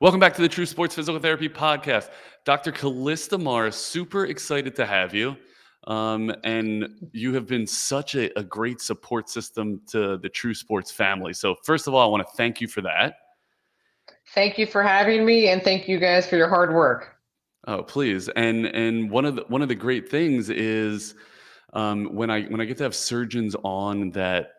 Welcome back to the True Sports Physical Therapy Podcast. Dr. Callista Morris, super excited to have you. Um, and you have been such a, a, great support system to the True Sports family. So, first of all, I want to thank you for that. Thank you for having me, and thank you guys for your hard work. Oh, please. And and one of the one of the great things is um, when I when I get to have surgeons on that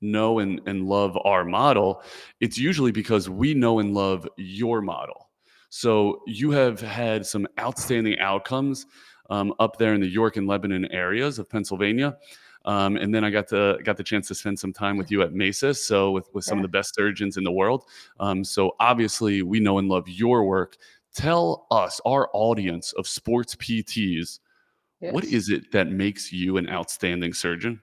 know and, and love our model, it's usually because we know and love your model. So you have had some outstanding outcomes um, up there in the York and Lebanon areas of Pennsylvania. Um, and then I got the got the chance to spend some time with you at Mesa, so with with some yeah. of the best surgeons in the world. Um, so obviously, we know and love your work. Tell us, our audience of sports PTs, yes. what is it that makes you an outstanding surgeon?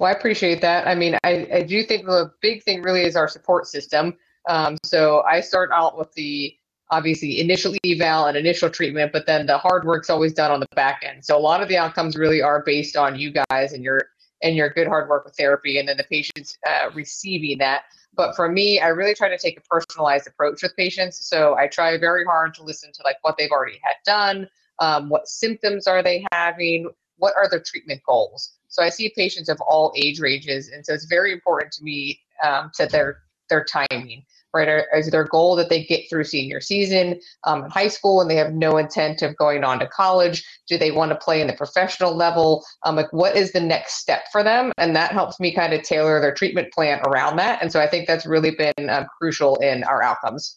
Well, I appreciate that. I mean, I, I do think the big thing really is our support system. Um, so I start out with the obviously initial eval and initial treatment, but then the hard work's always done on the back end. So a lot of the outcomes really are based on you guys and your and your good hard work with therapy, and then the patients uh, receiving that. But for me, I really try to take a personalized approach with patients. So I try very hard to listen to like what they've already had done, um, what symptoms are they having, what are their treatment goals. So I see patients of all age ranges, and so it's very important to me um, to their their timing. Right, is their goal that they get through senior season um, in high school and they have no intent of going on to college? Do they want to play in the professional level? Um, like, what is the next step for them? And that helps me kind of tailor their treatment plan around that. And so I think that's really been um, crucial in our outcomes.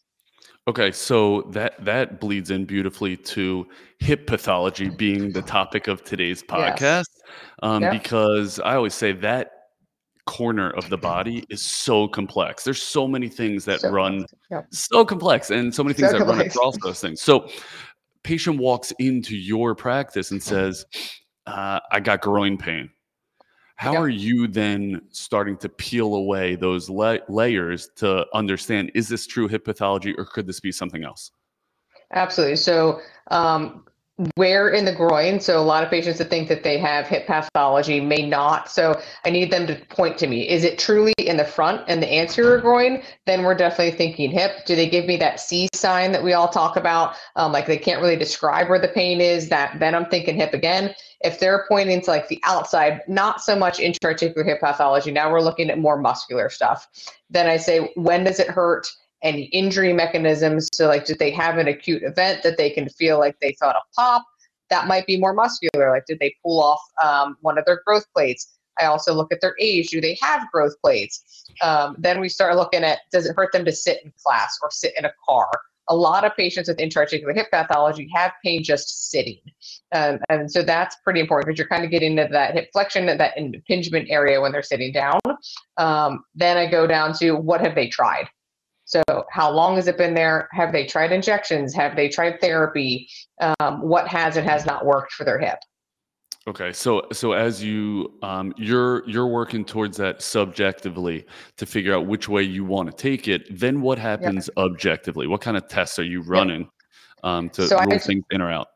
Okay, so that that bleeds in beautifully to hip pathology being the topic of today's podcast, yes. um, yep. because I always say that corner of the body is so complex. There's so many things that so run yep. so complex, and so many things so that complex. run across those things. So, patient walks into your practice and says, uh, "I got groin pain." How are you then starting to peel away those la- layers to understand is this true hip pathology or could this be something else? Absolutely. So, um, where in the groin. So a lot of patients that think that they have hip pathology may not. So I need them to point to me. Is it truly in the front and the anterior groin? Then we're definitely thinking hip. Do they give me that C sign that we all talk about? Um, like they can't really describe where the pain is. That then I'm thinking hip again. If they're pointing to like the outside, not so much intra-articular hip pathology. Now we're looking at more muscular stuff. Then I say, when does it hurt? Any injury mechanisms. So, like, did they have an acute event that they can feel like they felt a pop? That might be more muscular. Like, did they pull off um, one of their growth plates? I also look at their age. Do they have growth plates? Um, then we start looking at does it hurt them to sit in class or sit in a car? A lot of patients with intra-articular hip pathology have pain just sitting. Um, and so that's pretty important because you're kind of getting into that hip flexion, and that impingement area when they're sitting down. Um, then I go down to what have they tried? So, how long has it been there? Have they tried injections? Have they tried therapy? Um, what has and has not worked for their hip? Okay, so so as you um, you're you're working towards that subjectively to figure out which way you want to take it. Then what happens yep. objectively? What kind of tests are you running yep. um, to so rule I, things in or out?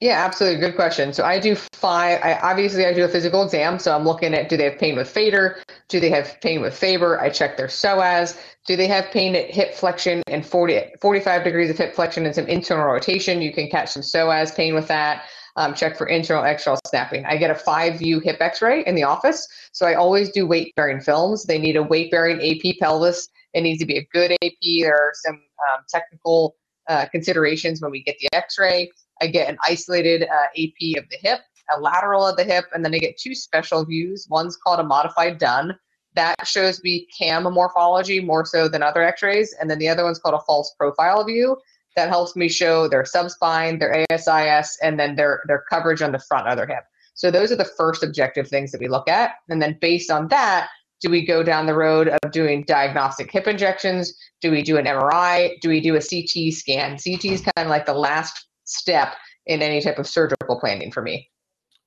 Yeah, absolutely. Good question. So I do five. I obviously I do a physical exam. So I'm looking at do they have pain with FADIR? Do they have pain with Faber? I check their psoas. Do they have pain at hip flexion and 40, 45 degrees of hip flexion and some internal rotation? You can catch some psoas pain with that. Um, check for internal external snapping. I get a five view hip x ray in the office. So I always do weight bearing films. They need a weight bearing AP pelvis. It needs to be a good AP. There are some um, technical uh, considerations when we get the x ray. I get an isolated uh, AP of the hip, a lateral of the hip, and then I get two special views. One's called a modified Dunn. That shows me cam morphology more so than other x-rays. And then the other one's called a false profile view. That helps me show their subspine, their ASIS, and then their, their coverage on the front of their hip. So those are the first objective things that we look at. And then based on that, do we go down the road of doing diagnostic hip injections? Do we do an MRI? Do we do a CT scan? CT is kind of like the last step in any type of surgical planning for me.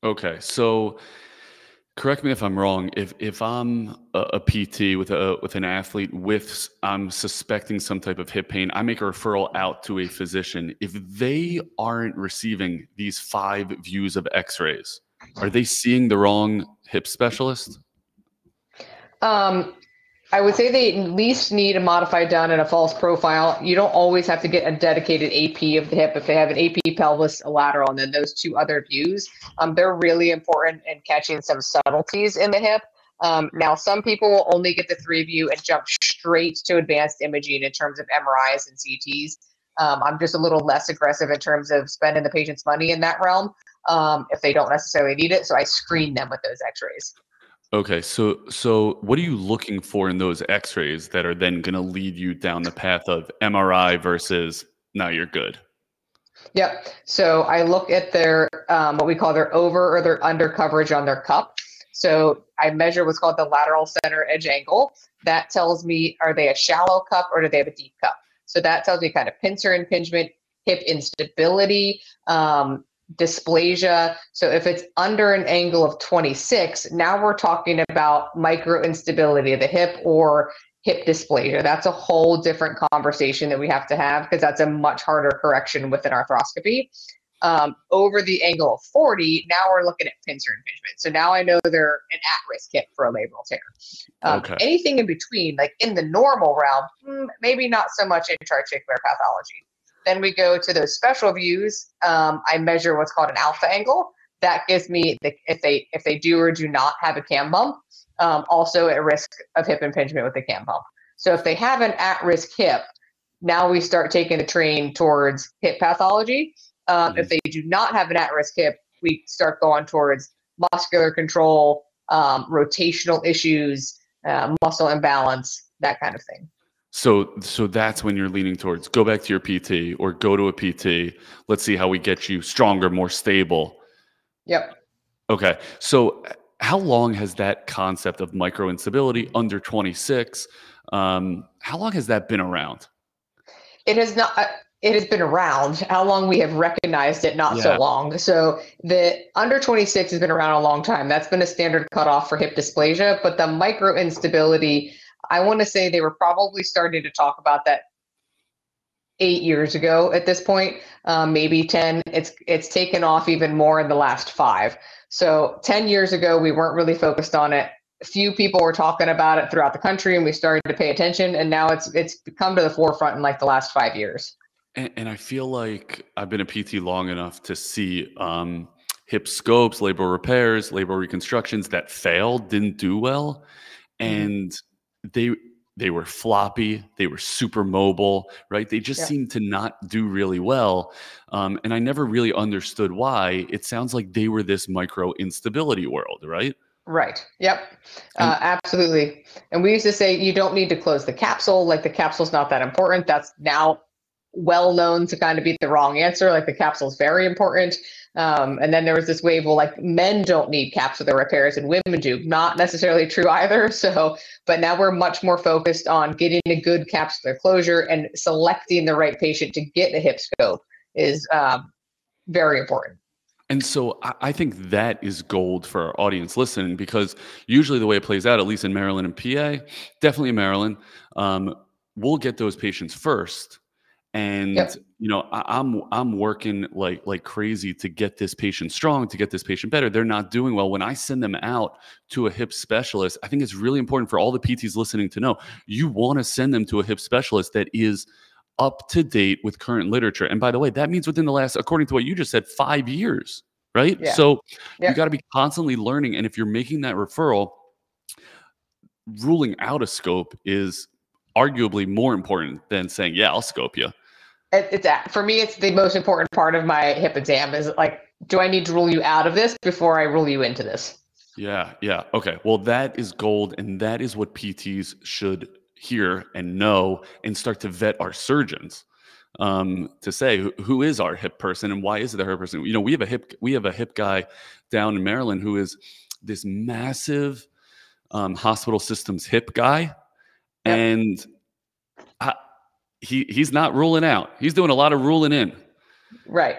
Okay, so correct me if I'm wrong. If if I'm a, a, PT with a with an athlete with I'm suspecting some type of hip pain, I make a referral out to a physician. If they aren't receiving these five views of X-rays, are they seeing the wrong hip specialist? Um, I would say they at least need a modified Dunn and a false profile. You don't always have to get a dedicated AP of the hip. If they have an AP pelvis, a lateral, and then those two other views, um, they're really important in catching some subtleties in the hip. Um, now, some people will only get the three view and jump straight to advanced imaging in terms of MRIs and CTs. Um, I'm just a little less aggressive in terms of spending the patient's money in that realm um, if they don't necessarily need it. So I screen them with those X-rays. Okay, so so what are you looking for in those X-rays that are then going to lead you down the path of MRI versus now you're good? Yep. So I look at their um, what we call their over or their under coverage on their cup. So I measure what's called the lateral center edge angle. That tells me are they a shallow cup or do they have a deep cup? So that tells me kind of pincer impingement, hip instability, um, dysplasia. So if it's under an angle of 26, now we're talking about micro instability of the hip or hip dysplasia. That's a whole different conversation that we have to have because that's a much harder correction with an arthroscopy. Um, over the angle of 40, now we're looking at pincer impingement. So now I know they're an at-risk hip for a labral tear. Um, okay. Anything in between, like in the normal realm, hmm, maybe not so much intra-articular pathology. Then we go to those special views. Um, I measure what's called an alpha angle. That gives me the, if they if they do or do not have a cam bump, um, also at risk of hip impingement with the cam bump. So if they have an at-risk hip, now we start taking the train towards hip pathology. Um, mm-hmm. If they do not have an at-risk hip, we start going towards muscular control, um, rotational issues, uh, muscle imbalance, that kind of thing. So so that's when you're leaning towards go back to your PT or go to a PT. Let's see how we get you stronger, more stable. Yep. Okay. So how long has that concept of micro instability under 26 um, how long has that been around? It has not uh, it has been around. How long we have recognized it, not yeah. so long. So the under 26 has been around a long time. That's been a standard cutoff for hip dysplasia, but the micro instability I want to say they were probably starting to talk about that eight years ago at this point, um, maybe 10. It's it's taken off even more in the last five. So 10 years ago, we weren't really focused on it. Few people were talking about it throughout the country, and we started to pay attention. And now it's it's come to the forefront in like the last five years. And, and I feel like I've been a PT long enough to see um, hip scopes, labral repairs, labral reconstructions that failed, didn't do well, mm-hmm. They they were floppy they were super mobile right? They just yeah. seemed to not do really well um, and i never really understood why. It sounds like they were this micro instability world right? Right. Yep. Uh, absolutely. And we used to say you don't need to close the capsule. Like the capsule's not that important. That's now well known to kind of be the wrong answer. Like the capsule is very important um, and then there was this wave, well, like men don't need capsular repairs and women do. Not necessarily true either. So, but now we're much more focused on getting a good capsular closure and selecting the right patient to get a hip scope is um, very important. And so I think that is gold for our audience listening because usually the way it plays out, at least in Maryland and PA, definitely in Maryland, um, we'll get those patients first and yep. you know I, am i'm working like like crazy to get this patient strong to get this patient better they're not doing well when i send them out to a hip specialist i think it's really important for all the pts listening to know you want to send them to a hip specialist that is up to date with current literature and by the way that means within the last according to what you just said five years right yeah. so yeah. you got to be constantly learning and if you're making that referral ruling out a scope is arguably more important than saying yeah i'll scope you it's for me it's the most important part of my hip exam is like do i need to rule you out of this before i rule you into this? Yeah yeah. Okay. Well that is gold and that is what pts should hear and know and start to vet our surgeons um, to say who, who is our hip person and why is it a hip person? You know we have a hip we have a hip guy down in maryland who is this massive um, hospital systems hip guy yep. and he he's not ruling out. He's doing a lot of ruling in. Right.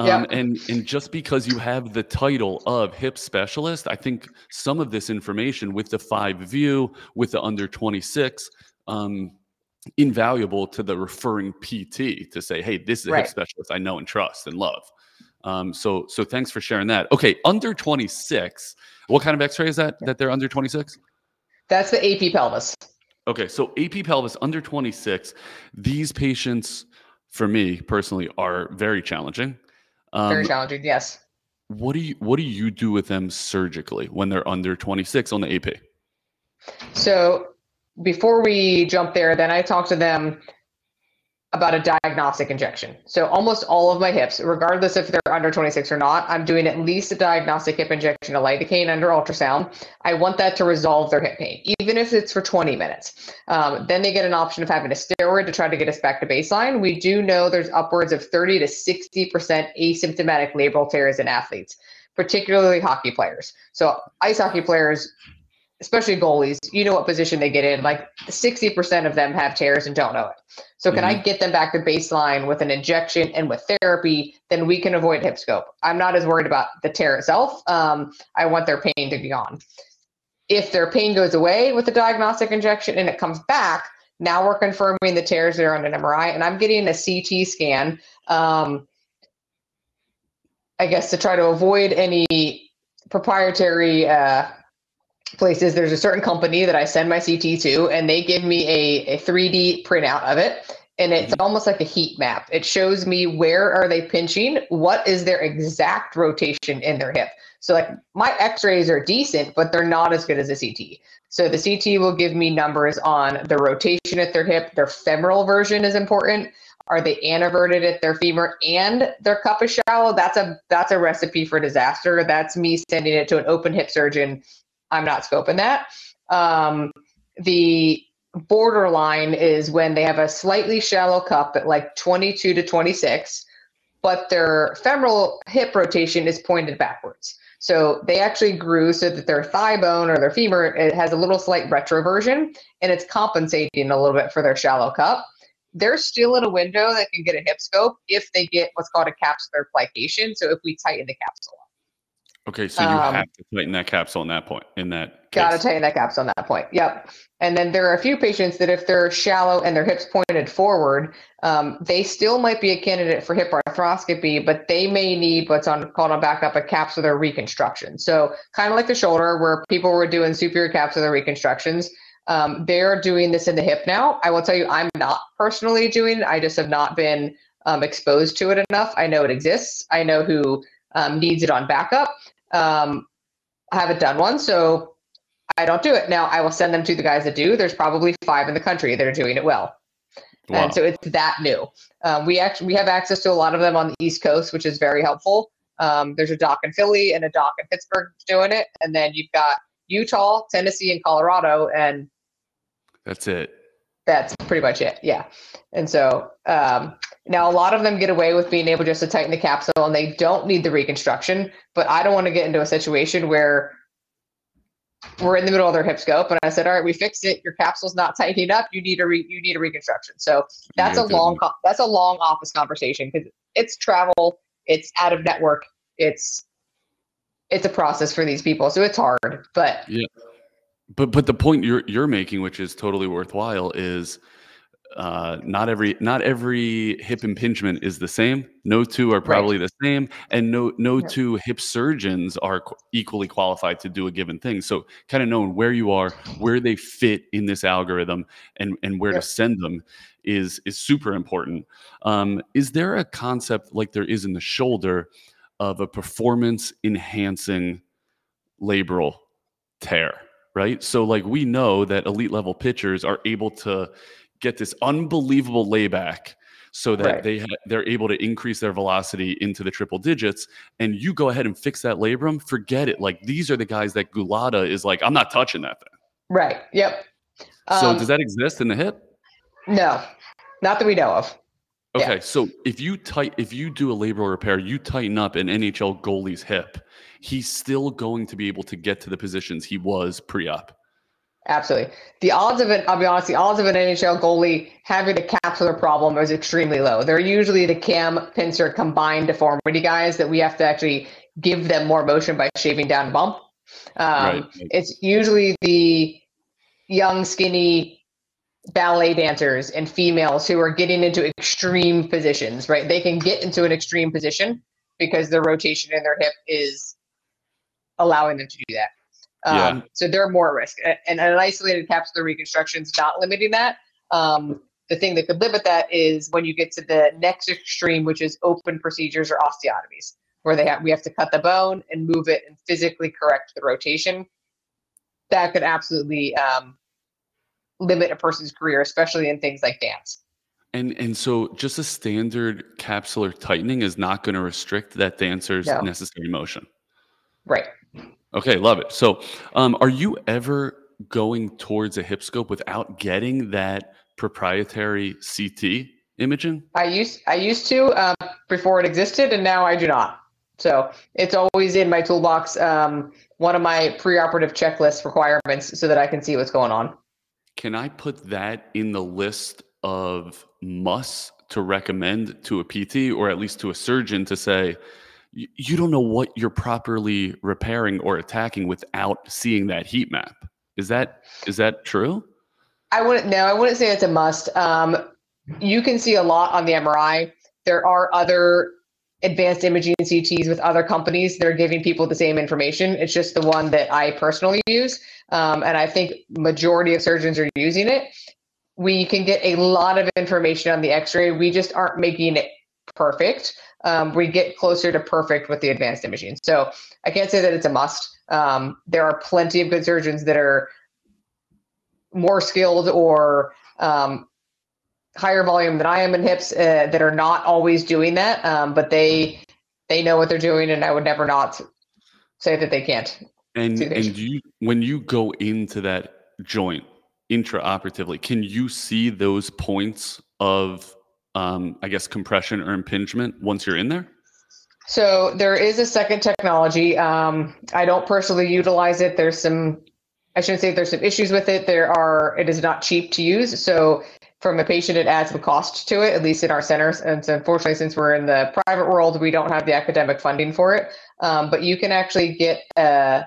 Um, yeah. And and just because you have the title of hip specialist, I think some of this information with the five view, with the under twenty six, um, invaluable to the referring PT to say, hey, this is a right. hip specialist I know and trust and love. Um, so so thanks for sharing that. Okay, under twenty six. What kind of X ray is that? That they're under twenty six? That's the AP pelvis. Okay, so AP pelvis under 26. These patients, for me personally, are very challenging. Um, very challenging. Yes. What do you What do you do with them surgically when they're under 26 on the AP? So before we jump there, then I talk to them about a diagnostic injection. So almost all of my hips, regardless if they're under 26 or not, I'm doing at least a diagnostic hip injection of lidocaine under ultrasound. I want that to resolve their hip pain, even if it's for 20 minutes. Um, then they get an option of having a steroid to try to get us back to baseline. We do know there's upwards of 30 to 60% asymptomatic labral tears in athletes, particularly hockey players. So ice hockey players especially goalies, you know what position they get in. Like 60% of them have tears and don't know it. So can mm-hmm. I get them back to baseline with an injection and with therapy? Then we can avoid hip scope. I'm not as worried about the tear itself. Um, I want their pain to be gone. If their pain goes away with the diagnostic injection and it comes back, now we're confirming the tears there on an MRI, and I'm getting a CT scan. Um, I guess to try to avoid any proprietary uh, places. There's a certain company that I send my CT to, and they give me a, a 3D printout of it. And it's mm-hmm. almost like a heat map. It shows me where are they pinching, what is their exact rotation in their hip. So like my x-rays are decent, but they're not as good as a CT. So the CT will give me numbers on the rotation at their hip. Their femoral version is important. Are they anteverted at their femur and their cup is shallow? That's a that's a recipe for disaster. That's me sending it to an open hip surgeon I'm not scoping that. Um, the borderline is when they have a slightly shallow cup at like 22 to 26, but their femoral hip rotation is pointed backwards. So they actually grew so that their thigh bone or their femur it has a little slight retroversion and it's compensating a little bit for their shallow cup. They're still in a window that can get a hip scope if they get what's called a capsular plication. So if we tighten the capsule Okay, so you um, have to tighten that capsule in that point. In that, got to tighten that capsule on that point. Yep. And then there are a few patients that, if they're shallow and their hips pointed forward, um, they still might be a candidate for hip arthroscopy, but they may need what's on called on backup a capsular reconstruction. So kind of like the shoulder, where people were doing superior capsular reconstructions. Um, they're doing this in the hip now. I will tell you, I'm not personally doing. It. I just have not been um, exposed to it enough. I know it exists. I know who um, needs it on backup. Um, I haven't done one, so I don't do it. Now I will send them to the guys that do. There's probably five in the country that are doing it well. Wow. And so it's that new. Um, we actually we have access to a lot of them on the East Coast, which is very helpful. Um, there's a doc in Philly and a doc in Pittsburgh doing it, and then you've got Utah, Tennessee, and Colorado, and that's it. That's pretty much it. Yeah. And so um, now, a lot of them get away with being able just to tighten the capsule and they don't need the reconstruction. But I don't want to get into a situation where we're in the middle of their hip scope and I said, all right, we fixed it. Your capsule's not tightening up. You need a re- you need a reconstruction. So that's yeah, a long that's a long office conversation because it's travel, it's out of network, it's it's a process for these people. So it's hard. But yeah. But but the point you're you're making, which is totally worthwhile, is uh, not every not every hip impingement is the same. No two are probably right. the same, and no no two hip surgeons are qu- equally qualified to do a given thing. So, kind of knowing where you are, where they fit in this algorithm, and and where yeah. to send them is is super important. Um, is there a concept like there is in the shoulder of a performance enhancing labral tear? Right. So, like we know that elite level pitchers are able to get this unbelievable layback so that right. they ha- they're able to increase their velocity into the triple digits and you go ahead and fix that labrum forget it. Like these are the guys that Gulotta is like i'm not touching that thing. Right yep. So um, does that exist in the hip no not that we know of. Okay yeah. so if you tight if you do a labral repair you tighten up an nhl goalie's hip he's still going to be able to get to the positions he was pre-op Absolutely. The odds of it, I'll be honest, the odds of an NHL goalie having a capsular problem is extremely low. They're usually the cam pincer combined deformity guys that we have to actually give them more motion by shaving down bump. Um, right. It's usually the young, skinny ballet dancers and females who are getting into extreme positions, right? They can get into an extreme position because the rotation in their hip is allowing them to do that. Um, yeah. So they're more at risk. And an isolated capsular reconstruction is not limiting that. Um, the thing that could limit that is when you get to the next extreme, which is open procedures or osteotomies, where they have we have to cut the bone and move it and physically correct the rotation. That could absolutely um, limit a person's career, especially in things like dance. And and so just a standard capsular tightening is not going to restrict that dancer's no. necessary motion. Right. Okay, love it. So, um, are you ever going towards a hip scope without getting that proprietary CT imaging? I used I used to um, before it existed, and now I do not. So it's always in my toolbox. Um, one of my preoperative checklist requirements, so that I can see what's going on. Can I put that in the list of musts to recommend to a PT or at least to a surgeon to say? You don't know what you're properly repairing or attacking without seeing that heat map. Is that is that true? I wouldn't no, I wouldn't say it's a must. Um, you can see a lot on the MRI. There are other advanced imaging CTs with other companies that are giving people the same information. It's just the one that I personally use, um, and I think majority of surgeons are using it. We can get a lot of information on the X-ray. We just aren't making it perfect um, we get closer to perfect with the advanced imaging. So I can't say that it's a must. Um, there are plenty of good surgeons that are more skilled or um, higher volume than I am in hips uh, that are not always doing that, um, but they they know what they're doing, and I would never not say that they can't. And and you when you go into that joint intraoperatively, can you see those points of um, I guess, compression or impingement once you're in there? So there is a second technology. Um, I don't personally utilize it. There's some, I shouldn't say there's some issues with it. There are, it is not cheap to use. So from a patient, it adds some cost to it, at least in our centers. And so unfortunately, since we're in the private world, we don't have the academic funding for it. Um, but you can actually get a,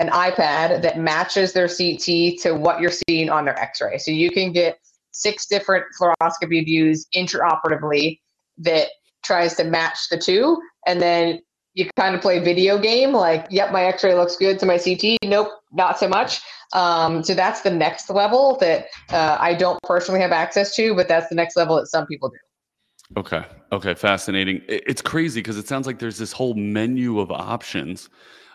an iPad that matches their CT to what you're seeing on their X-ray. So you can get six different fluoroscopy views intraoperatively that tries to match the two. And then you kind of play video game like, yep, my x ray looks good to my CT. Nope, not so much. Um, so that's the next level that uh, I don't personally have access to, but that's the next level that some people do. Okay. Okay. Fascinating. It's crazy because it sounds like there's this whole menu of options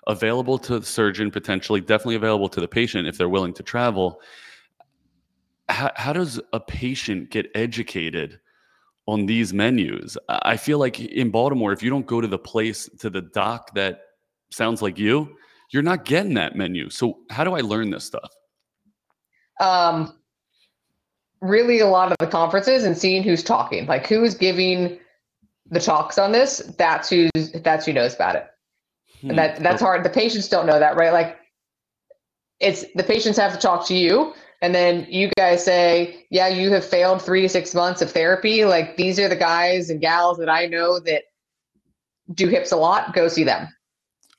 available to the surgeon, potentially, definitely available to the patient if they're willing to travel how, how does a patient get educated on these menus? I feel like in Baltimore, if you don't go to the place to the doc that sounds like you, you're not getting that menu. So how do I learn this stuff? Um, really, a lot of the conferences and seeing who's talking, like who's giving the talks on this. That's who's that's who knows about it. Hmm. And that that's hard. The patients don't know that, right? Like, it's the patients have to talk to you and then you guys say, yeah, you have failed three to six months of therapy. Like these are the guys and gals that I know that do hips a lot. Go see them.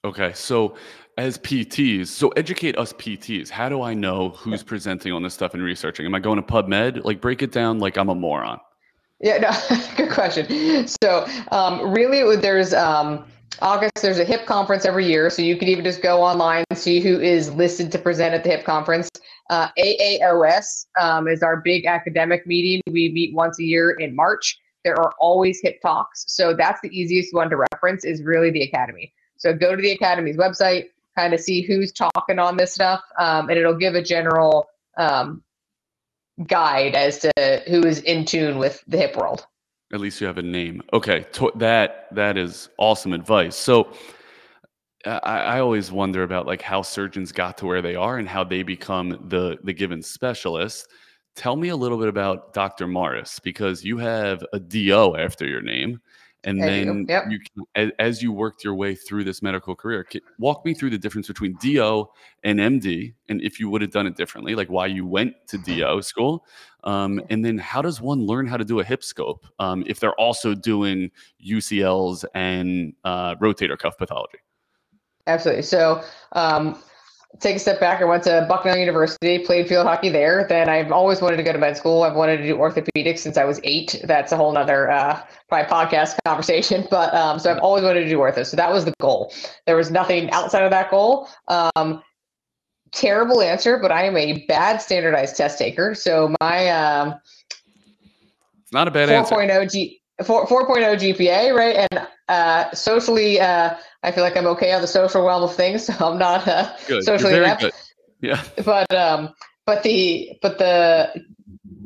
Okay. So as PTs, so educate us PTs. How do I know who's presenting on this stuff and researching? Am I going to PubMed? Like break it down like I'm a moron. Yeah, no, good question. So um, really there's um, August, there's a hip conference every year. So you can even just go online and see who is listed to present at the hip conference. Uh, AAOS um, is our big academic meeting. We meet once a year in March. There are always hip talks. So that's the easiest one to reference is really the Academy. So go to the Academy's website, kind of see who's talking on this stuff, um, and it'll give a general um, guide as to who is in tune with the hip world. At least you have a name. Okay, to- that that is awesome advice. So uh, I, I, always wonder about like how surgeons got to where they are and how they become the the given specialist. Tell me a little bit about Dr. Morris because you have a DO after your name, and then yep. you as, as, you worked your way through this medical career, walk me through the difference between DO and MD, and if you would have done it differently, like why you went to DO school, um, and then how does one learn how to do a hip scope um, if they're also doing UCLs and uh, rotator cuff pathology? Absolutely. So, um, take a step back. I went to Bucknell University, played field hockey there. Then I've always wanted to go to med school. I've wanted to do orthopedics since I was eight. That's a whole nother uh, probably podcast conversation. But um, so I've always wanted to do ortho. So that was the goal. There was nothing outside of that goal. Um, terrible answer, but I am a bad standardized test taker. So my um, it's not a bad 4.0 answer. G 4, 4.0 GPA, right? And uh, socially, uh, I feel like I'm okay on the social realm of things. So I'm not uh, socially inept. Yeah. But um, but the but the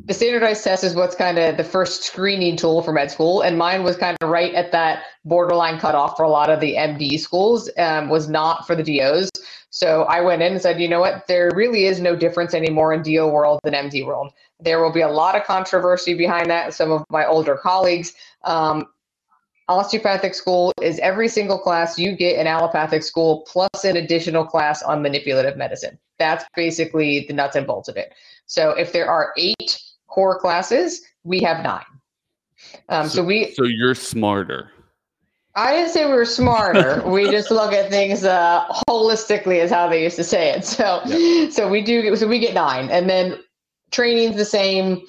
the standardized test is what's kind of the first screening tool for med school, and mine was kind of right at that borderline cutoff for a lot of the MD schools. Um, was not for the DOs. So I went in and said, you know what, there really is no difference anymore in DO world than MD world. There will be a lot of controversy behind that. Some of my older colleagues. Um, osteopathic school is every single class you get in allopathic school plus an additional class on manipulative medicine. That's basically the nuts and bolts of it. So if there are eight core classes, we have nine. Um, so, so, we. So you're smarter. I didn't say we were smarter. we just look at things uh, holistically, is how they used to say it. So, yep. so we do. So we get nine, and then training's the same.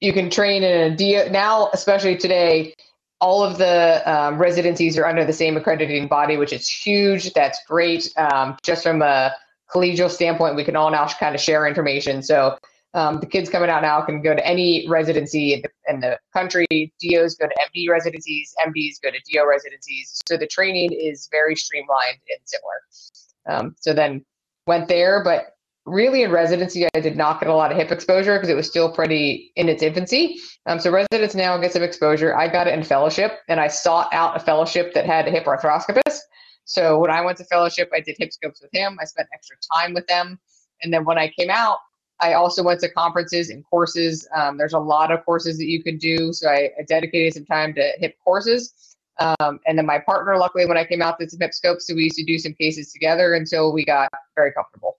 You can train in a D now, especially today. All of the um, residencies are under the same accrediting body, which is huge. That's great. Um, just from a collegial standpoint, we can all now kind of share information. So um, the kids coming out now can go to any residency in the, in the, country. DOs go to MD residencies, MDs go to DO residencies. So the training is very streamlined and similar. Um, so then went there, but really in residency, I did not get a lot of hip exposure because it was still pretty in its infancy. Um, so residents now get some exposure. I got it in fellowship and I sought out a fellowship that had a hip arthroscopist. So when I went to fellowship, I did hip scopes with him. I spent extra time with them. And then when I came out, I also went to conferences and courses. Um, there's a lot of courses that you could do. So I, I dedicated some time to hip courses. Um, and then my partner, luckily, when I came out, did some hip scopes. So we used to do some cases together until we got very comfortable.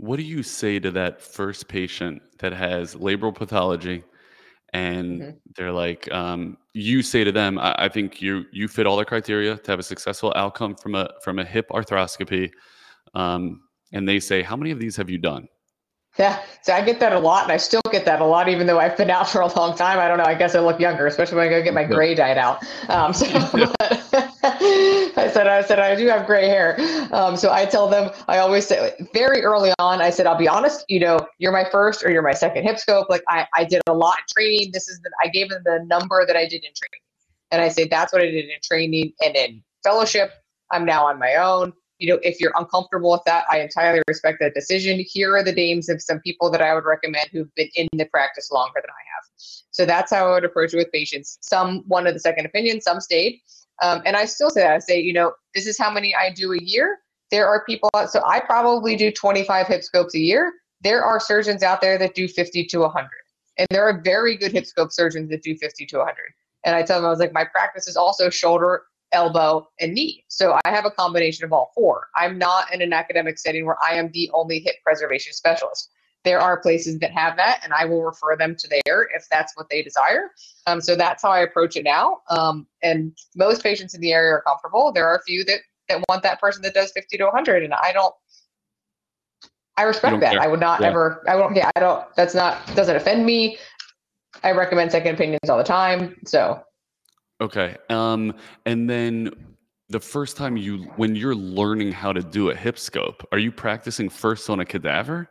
What do you say to that first patient that has labral pathology and mm-hmm. they're like, um, you say to them, I, I, think you you fit all the criteria to have a successful outcome from a from a hip arthroscopy, um, and they say, how many of these have you done? Yeah, so I get that a lot, and I still get that a lot, even though I've been out for a long time. I don't know. I guess I look younger, especially when I go get my gray dyed out. Um, so, I said, I said, I do have gray hair. Um, so I tell them, I always say, very early on, I said, I'll be honest. You know, you're my first or you're my second hip scope. Like I, I did a lot in training. This is the, I gave them the number that I did in training, and I say that's what I did in training and in fellowship. I'm now on my own you know, if you're uncomfortable with that, I entirely respect that decision. Here are the names of some people that I would recommend who've been in the practice longer than I have. So that's how I would approach it with patients. Some wanted the second opinion, some stayed. Um, and I still say that. I say, you know, this is how many I do a year. There are people, so I probably do 25 hip scopes a year. There are surgeons out there that do 50 to 100. And there are very good hip scope surgeons that do 50 to 100. And I tell them, I was like, my practice is also shoulder elbow, and knee. So I have a combination of all four. I'm not in an academic setting where I am the only hip preservation specialist. There are places that have that, and I will refer them to there if that's what they desire. Um, so that's how I approach it now. Um, and most patients in the area are comfortable. There are a few that that want that person that does 50 to 100, and I don't. I respect that. Care. I would not yeah. ever. I won't. Yeah, I don't. That's not doesn't offend me. I recommend second opinions all the time. So Okay. Um, and then the first time you, when you're learning how to do a hip scope, are you practicing first on a cadaver?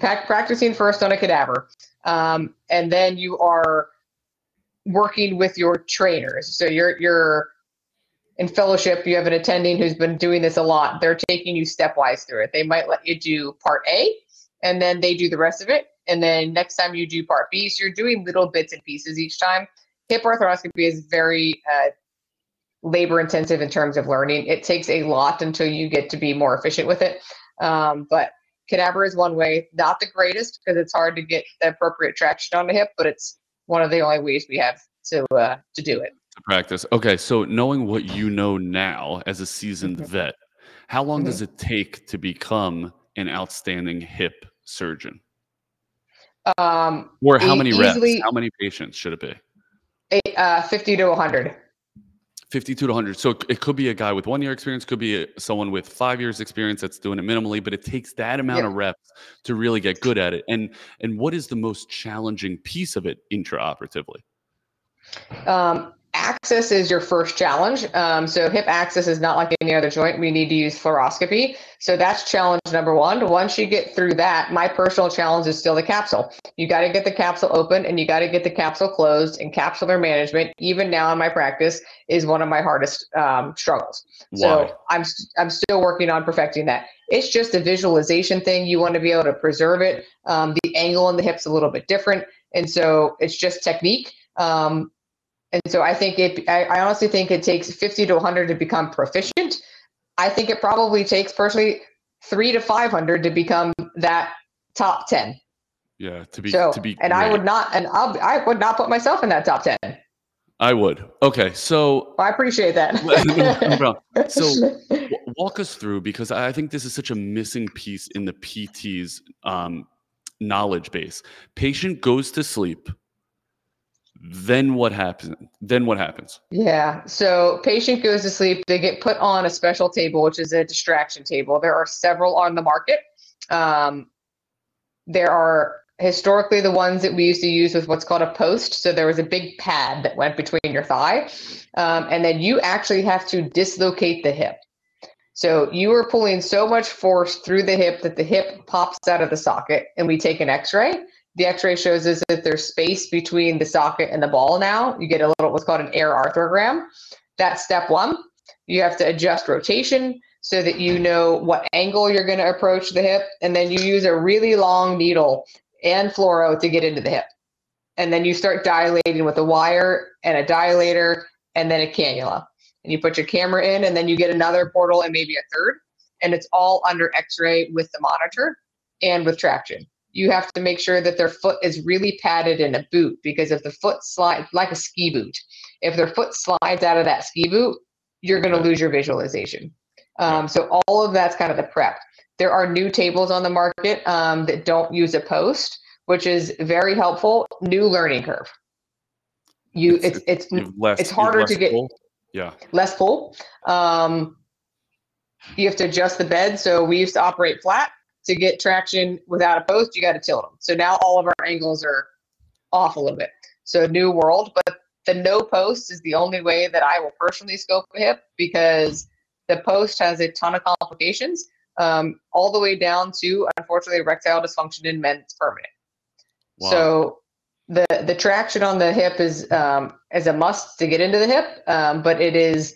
practicing first on a cadaver. Um, and then you are working with your trainers. So you're, you're in fellowship, you have an attending who's been doing this a lot. They're taking you stepwise through it. They might let you do part A and then they do the rest of it. And then next time you do part B. So you're doing little bits and pieces each time hip arthroscopy is very uh, labor intensive in terms of learning. It takes a lot until you get to be more efficient with it. Um, but cadaver is one way, not the greatest because it's hard to get the appropriate traction on the hip, but it's one of the only ways we have to uh, to do it. To practice. Okay, so knowing what you know now as a seasoned mm-hmm. vet, how long mm-hmm. does it take to become an outstanding hip surgeon? Um, or how many easily, reps? How many patients should it be? Uh, 50 to 100. 52 to 100. So it could be a guy with one year experience, could be a, someone with five years experience that's doing it minimally, but it takes that amount of reps to really get good at it. And and what is the most challenging piece of it intraoperatively? Um, access is your first challenge. Um, so hip access is not like any other joint. We need to use fluoroscopy. So that's challenge number one. Once you get through that, my personal challenge is still the capsule. You got to get the capsule open and you got to get the capsule closed. And capsular management, even now in my practice, is one of my hardest um, struggles. Why? So I'm I'm still working on perfecting that. It's just a visualization thing. You want to be able to preserve it. Um, the angle in the hips a little bit different, and so it's just technique. Um, and so I think it, I, I honestly think it takes 50 to 100 to become proficient. I think it probably takes personally three to 500 to become that top 10. Yeah, to be so, to be and I would not and I'll, I would not put myself in that top 10. I would. Okay, so I appreciate that. so walk us through because I think this is such a missing piece in the PT's um, knowledge base. Patient goes to sleep then what happens then what happens? Yeah so patient goes to sleep they get put on a special table which is a distraction table. There are several on the market. Um, there are historically the ones that we used to use was what's called a post. So there was a big pad that went between your thigh um, and then you actually have to dislocate the hip. So you are pulling so much force through the hip that the hip pops out of the socket and we take an x-ray the x-ray shows is that there's space between the socket and the ball now. You get a little what's called an air arthrogram. That's step one. You have to adjust rotation so that you know what angle you're going to approach the hip. And then you use a really long needle and fluoro to get into the hip. And then you start dilating with a wire and a dilator and then a cannula. And you put your camera in and then you get another portal and maybe a third. And it's all under x-ray with the monitor and with traction you have to make sure that their foot is really padded in a boot because if the foot slides like a ski boot, if their foot slides out of that ski boot, you're going to lose your visualization. Um, so all of that's kind of the prep. There are new tables on the market um, that don't use a post, which is very helpful. New learning curve. You, it's it's it's, less, it's harder to get. Pull. Yeah. Less pull. Um, you have to adjust the bed. So we used to operate flat to get traction without a post, you got to tilt them. So now all of our angles are off a little bit. So new world, but the no post is the only way that I will personally scope a hip because the post has a ton of complications, um, all the way down to unfortunately erectile dysfunction in men. It's permanent. Wow. So the the traction on the hip is um, is a must to get into the hip, um, but it is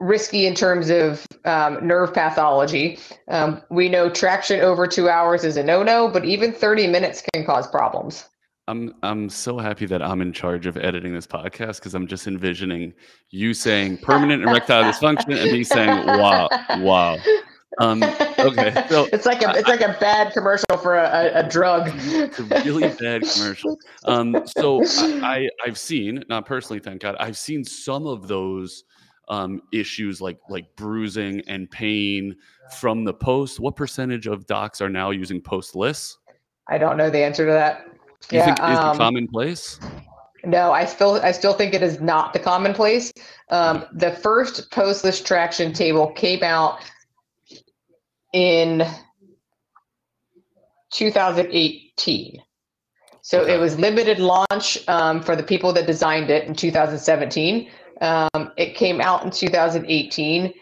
risky in terms of um, nerve pathology. Um, we know traction over two hours is a no-no, but even 30 minutes can cause problems. I'm I'm so happy that I'm in charge of editing this podcast because I'm just envisioning you saying permanent erectile dysfunction and me saying wow wow. Um, okay, so it's like a it's like a bad commercial for a, a drug. It's a really bad commercial. Um, so I, I I've seen not personally, thank God, I've seen some of those um, issues like like bruising and pain from the post. What percentage of docs are now using postless? I don't know the answer to that. You yeah, think is um, commonplace? No, I still I still think it is not the commonplace. Um, the first postless traction table came out in 2018. So okay. it was limited launch um, for the people that designed it in 2017. Um, it came out in 2018.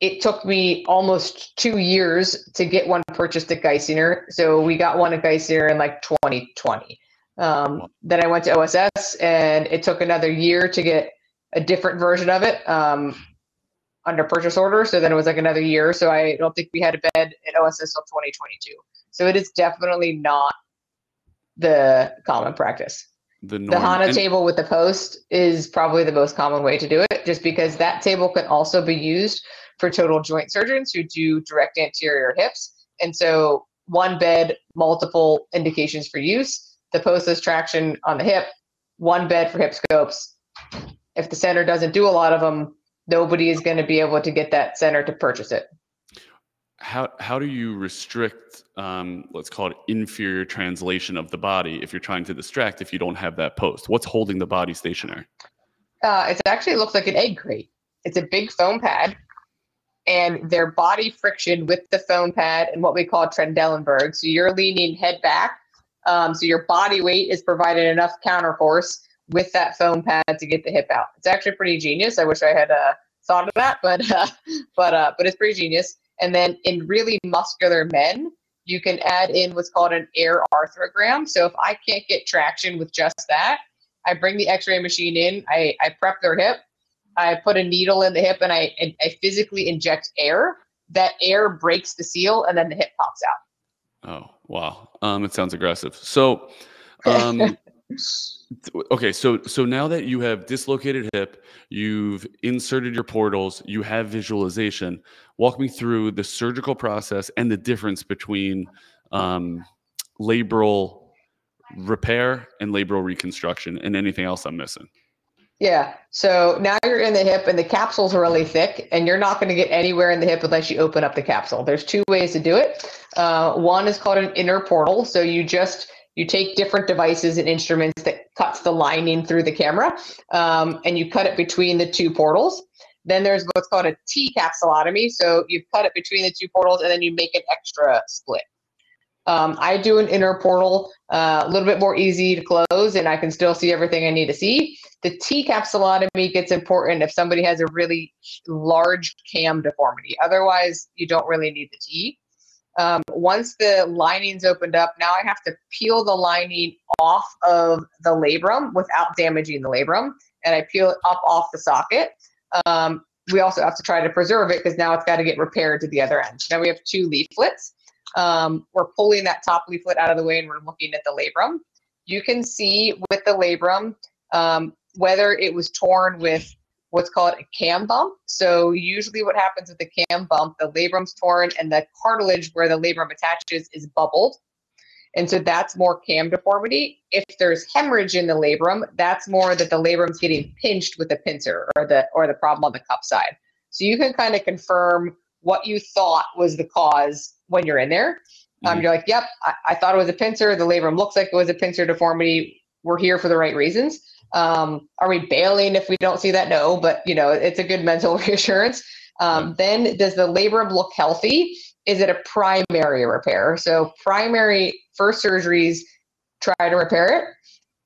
It took me almost two years to get one purchased at Geisinger. So we got one at Geisinger in like 2020. Um, then I went to OSS and it took another year to get a different version of it um, under purchase order. So then it was like another year. So I don't think we had a bed at OSS until 2022. So it is definitely not the common practice the, the HANA and- table with the post is probably the most common way to do it, just because that table can also be used for total joint surgeons who do direct anterior hips. And so one bed, multiple indications for use. The post postless traction on the hip, one bed for hip scopes. If the center doesn't do a lot of them, nobody is going to be able to get that center to purchase it how how do you restrict um, let's call it inferior translation of the body if you're trying to distract if you don't have that post what's holding the body stationary uh, it actually looks like an egg crate it's a big foam pad and their body friction with the foam pad and what we call trendelenburg so you're leaning head back um, so your body weight is providing enough counterforce with that foam pad to get the hip out. It's actually pretty genius. I wish I had uh, thought of that, but uh, but uh, but it's pretty genius. And then in really muscular men, you can add in what's called an air arthrogram. So if I can't get traction with just that, I bring the X-ray machine in. I, I prep their hip. I put a needle in the hip and I I physically inject air. That air breaks the seal and then the hip pops out. Oh wow, um, it sounds aggressive. So, um, okay, so so now that you have dislocated hip, you've inserted your portals, you have visualization. Walk me through the surgical process and the difference between um, labral repair and labral reconstruction, and anything else I'm missing. Yeah. So now you're in the hip and the capsule's really thick, and you're not going to get anywhere in the hip unless you open up the capsule. There's two ways to do it. Uh, one is called an interportal. So you just you take different devices and instruments that cuts the lining through the camera um, and you cut it between the two portals. Then there's what's called a t capsulotomy so you cut it between the two portals and then you make an extra split. Um, i do an interportal uh, a little bit more easy to close and i can still see everything i need to see. The t capsulotomy gets important if somebody has a really large cam deformity. Otherwise you don't really need the t um, once the lining's opened up, now I have to peel the lining off of the labrum without damaging the labrum, and I peel it up off the socket. Um, we also have to try to preserve it because now it's got to get repaired to the other end. Now we have two leaflets. Um, we're pulling that top leaflet out of the way and we're looking at the labrum. You can see with the labrum um, whether it was torn with what's called a cam bump. So usually what happens with the cam bump, the labrum's torn and the cartilage where the labrum attaches is bubbled. And so that's more cam deformity. If there's hemorrhage in the labrum, that's more that the labrum's getting pinched with a pincer or the or the problem on the cup side. So you can kind of confirm what you thought was the cause when you're in there. Um, mm-hmm. you're like, yep, I, I thought it was a pincer. The labrum looks like it was a pincer deformity. We're here for the right reasons. Um, are we bailing if we don't see that? No, but you know, it's a good mental reassurance. Um, then does the labrum look healthy? Is it a primary repair? So primary first surgeries try to repair it.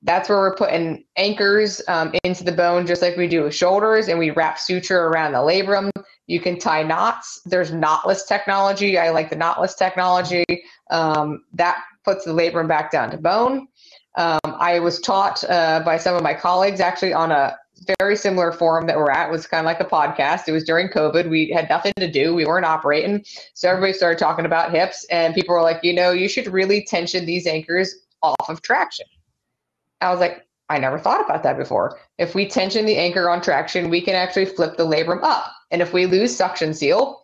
That's where we're putting anchors um, into the bone, just like we do with shoulders, and we wrap suture around the labrum. You can tie knots. There's knotless technology. I like the knotless technology. Um, that puts the labrum back down to bone. Um, I was taught uh, by some of my colleagues actually on a very similar forum that we're at. It was kind of like a podcast. It was during COVID. We had nothing to do. We weren't operating. So everybody started talking about hips, and people were like, you know, you should really tension these anchors off of traction. I was like, I never thought about that before. If we tension the anchor on traction, we can actually flip the labrum up. And if we lose suction seal,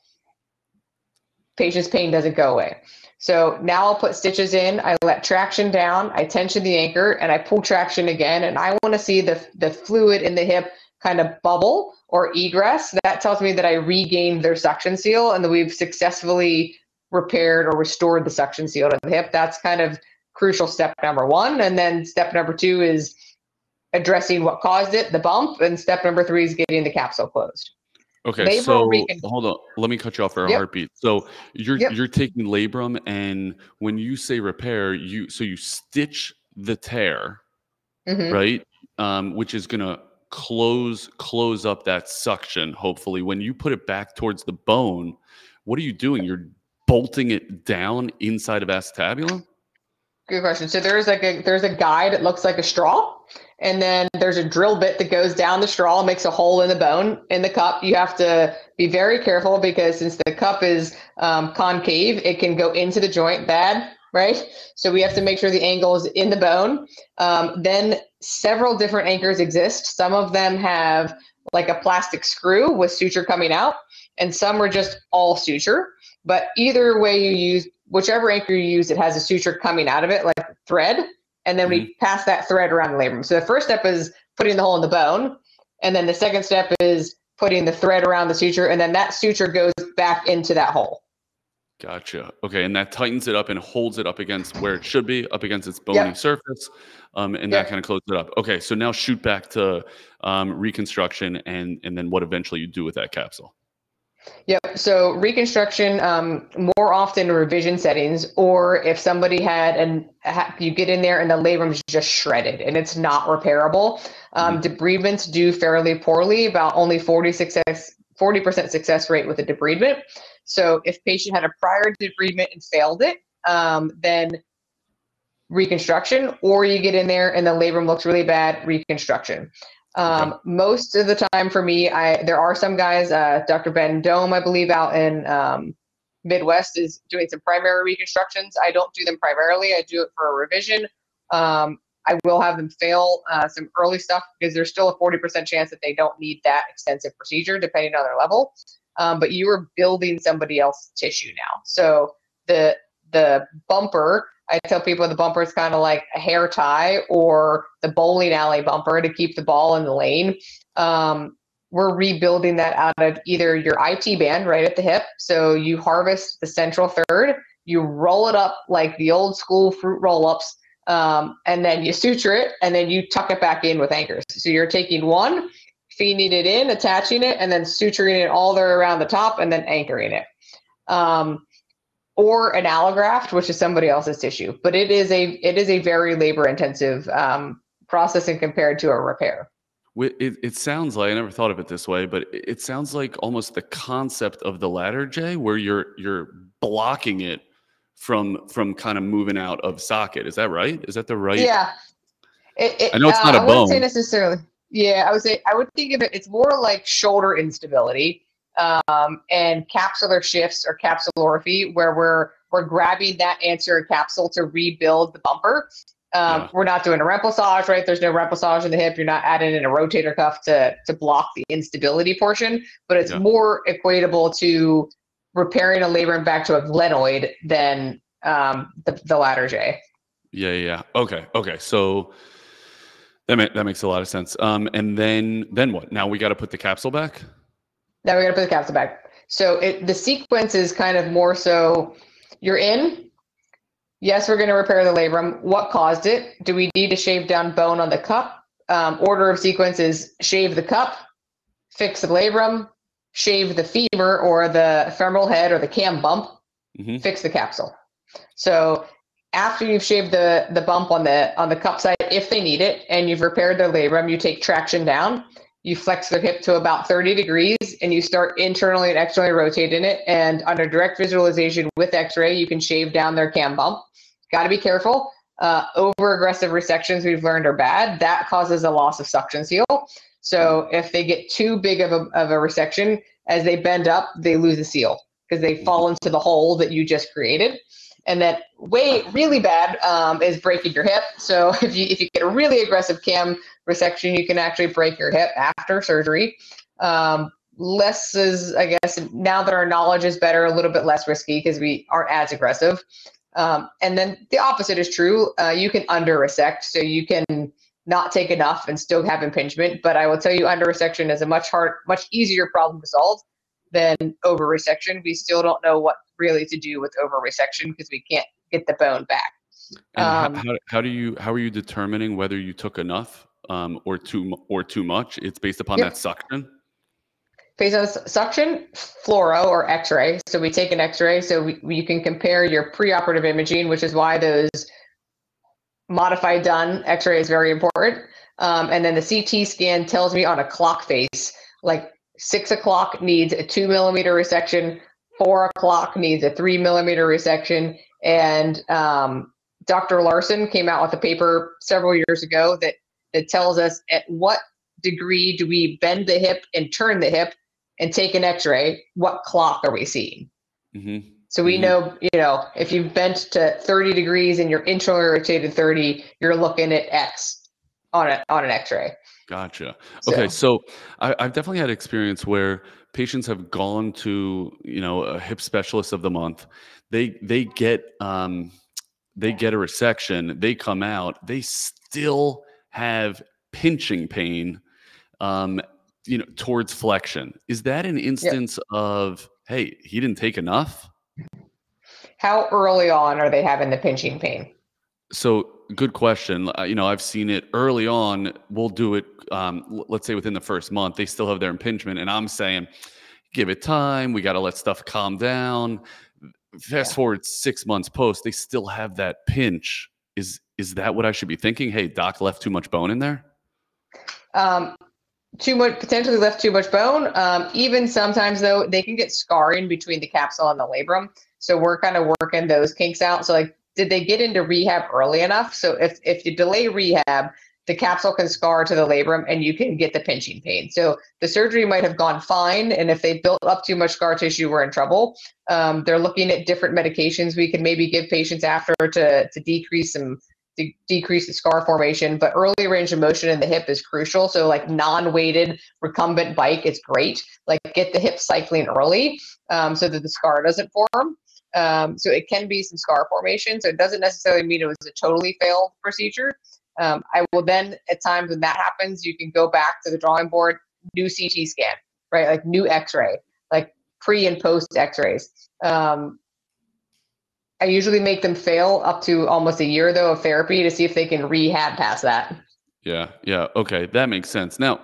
patient's pain doesn't go away. So now I'll put stitches in, I let traction down, I tension the anchor, and I pull traction again. And I want to see the, the fluid in the hip kind of bubble or egress. That tells me that I regained their suction seal and that we've successfully repaired or restored the suction seal to the hip. That's kind of crucial step number one. And then step number two is addressing what caused it, the bump. And step number three is getting the capsule closed. Okay, labrum so recon- hold on. Let me cut you off for a yep. heartbeat. So you're yep. you're taking labrum, and when you say repair, you so you stitch the tear, mm-hmm. right? Um, which is gonna close close up that suction. Hopefully, when you put it back towards the bone, what are you doing? You're bolting it down inside of acetabulum. Good question. So there's like a there's a guide. It looks like a straw and then there's a drill bit that goes down the straw, and makes a hole in the bone in the cup. You have to be very careful because since the cup is um, concave, it can go into the joint bad, right? So we have to make sure the angle is in the bone. Um, then several different anchors exist. Some of them have like a plastic screw with suture coming out, and some are just all suture. But either way you use, whichever anchor you use, it has a suture coming out of it, like thread and then mm-hmm. we pass that thread around the labrum. So the first step is putting the hole in the bone, and then the second step is putting the thread around the suture, and then that suture goes back into that hole. Gotcha. Okay, and that tightens it up and holds it up against where it should be, up against its bony yep. surface, um, and yep. that kind of closes it up. Okay, so now shoot back to um, reconstruction and and then what eventually you do with that capsule. Yep. So reconstruction, um, more often revision settings, or if somebody had and ha- you get in there and the labrum's just shredded and it's not repairable, um, mm-hmm. debridements do fairly poorly. About only 40 success, 40% success rate with a debridement. So if patient had a prior debridement and failed it, um, then reconstruction, or you get in there and the labrum looks really bad, reconstruction. Um, okay. Most of the time for me, I there are some guys. Uh, Dr. Ben Domb, I believe, out in um, Midwest, is doing some primary reconstructions. I don't do them primarily. I do it for a revision. Um, I will have them fail uh, some early stuff because there's still a 40% chance that they don't need that extensive procedure, depending on their level. Um, but you are building somebody else's tissue now. So the the bumper I tell people the bumper is kind of like a hair tie or the bowling alley bumper to keep the ball in the lane. Um, we're rebuilding that out of either your IT band right at the hip. So you harvest the central third, you roll it up like the old school fruit roll ups, um, and then you suture it and then you tuck it back in with anchors. So you're taking one, feeding it in, attaching it, and then suturing it all the way around the top and then anchoring it. Um, or an allograft, which is somebody else's tissue. But it is a it is a very labor intensive um, processing compared to a repair. It, it sounds like I never thought of it this way, but it sounds like almost the concept of the Latarjet, where you're you're blocking it from from kind of moving out of socket. Is that right? Is that the right? Yeah. It, it, I know it's not uh, a bone. I wouldn't say necessarily. Yeah, I would say I would think of it. It's more like shoulder instability um, and capsular shifts or capsulorrhaphy, where we're we're grabbing that anterior capsule to rebuild the bumper. Um, yeah. We're not doing a remplissage, right? There's no remplissage in the hip. You're not adding in a rotator cuff to to block the instability portion, but it's yeah. more equatable to repairing a labrum back to a glenoid than um, the, the Latarjet. Yeah, yeah. Okay, okay. So that ma- that makes a lot of sense. Um, and then then what? Now we got to put the capsule back. Now we're gonna put the capsule back. So it the sequence is kind of more so you're in. Yes, we're going to repair the labrum. What caused it? Do we need to shave down bone on the cup? Um, order of sequence is shave the cup, fix the labrum, shave the femur or the femoral head or the cam bump, mm-hmm. fix the capsule. So after you've shaved the the bump on the on the cup side, if they need it, and you've repaired their labrum, you take traction down you flex the hip to about 30 degrees and you start internally and externally rotating it. And under direct visualization with x-ray, you can shave down their cam bump. Got to be careful. Uh, over aggressive resections we've learned are bad. That causes a loss of suction seal. So if they get too big of a, of a resection, as they bend up, they lose the seal because they fall into the hole that you just created. And that way really bad um, is breaking your hip. So if you if you get a really aggressive cam resection, you can actually break your hip after surgery. Um, less is, I guess, now that our knowledge is better, a little bit less risky because we aren't as aggressive. Um, and then the opposite is true. Uh, you can under resect, so you can not take enough and still have impingement. But I will tell you, under resection is a much hard, much easier problem to solve than over resection. We still don't know what really to do with over resection because we can't get the bone back. Um, how, how, do you how are you determining whether you took enough um, or too or too much. It's based upon yep. that suction. Based on suction, fluoro or X-ray. So we take an X-ray, so we, you can compare your preoperative imaging, which is why those modified Dunn X-ray is very important. Um, and then the CT scan tells me on a clock face, like six o'clock needs a two millimeter resection, four o'clock needs a three millimeter resection, and um, Dr. Larson came out with a paper several years ago that that tells us at what degree do we bend the hip and turn the hip and take an x-ray what clock are we seeing mm-hmm. so we mm-hmm. know you know if you've bent to 30 degrees and you're internally rotated 30 you're looking at x on a on an x-ray gotcha. Okay so, I, i've definitely had experience where patients have gone to you know a hip specialist of the month. They they get um they get a resection they come out they still have pinching pain um, you know towards flexion. Is that an instance of hey he didn't take enough? How early on are they having the pinching pain? So good question uh, you know i've seen it early on we'll do it um, let's say within the first month they still have their impingement and i'm saying give it time. We got to let stuff calm down. Fast Yeah. forward six months post, they still have that pinch. Is is that what I should be thinking? Hey, doc left too much bone in there. Um, too much potentially left too much bone. Um, even sometimes though, they can get scarring between the capsule and the labrum. So we're kind of working those kinks out. So like, did they get into rehab early enough? So if if you delay rehab, the capsule can scar to the labrum and you can get the pinching pain. So the surgery might have gone fine, and if they built up too much scar tissue, we're in trouble. Um, they're looking at different medications we can maybe give patients after to to decrease some to decrease the scar formation. But early range of motion in the hip is crucial. So like non-weighted recumbent bike is great. Like get the hip cycling early um, so that the scar doesn't form. Um, so it can be some scar formation. So it doesn't necessarily mean it was a totally failed procedure. Um, I will then, at times when that happens, you can go back to the drawing board, new CT scan, right? Like new X-ray, like pre and post X-rays. Um, I usually make them fail up to almost a year though of therapy to see if they can rehab past that. Yeah, yeah. Okay, that makes sense. Now,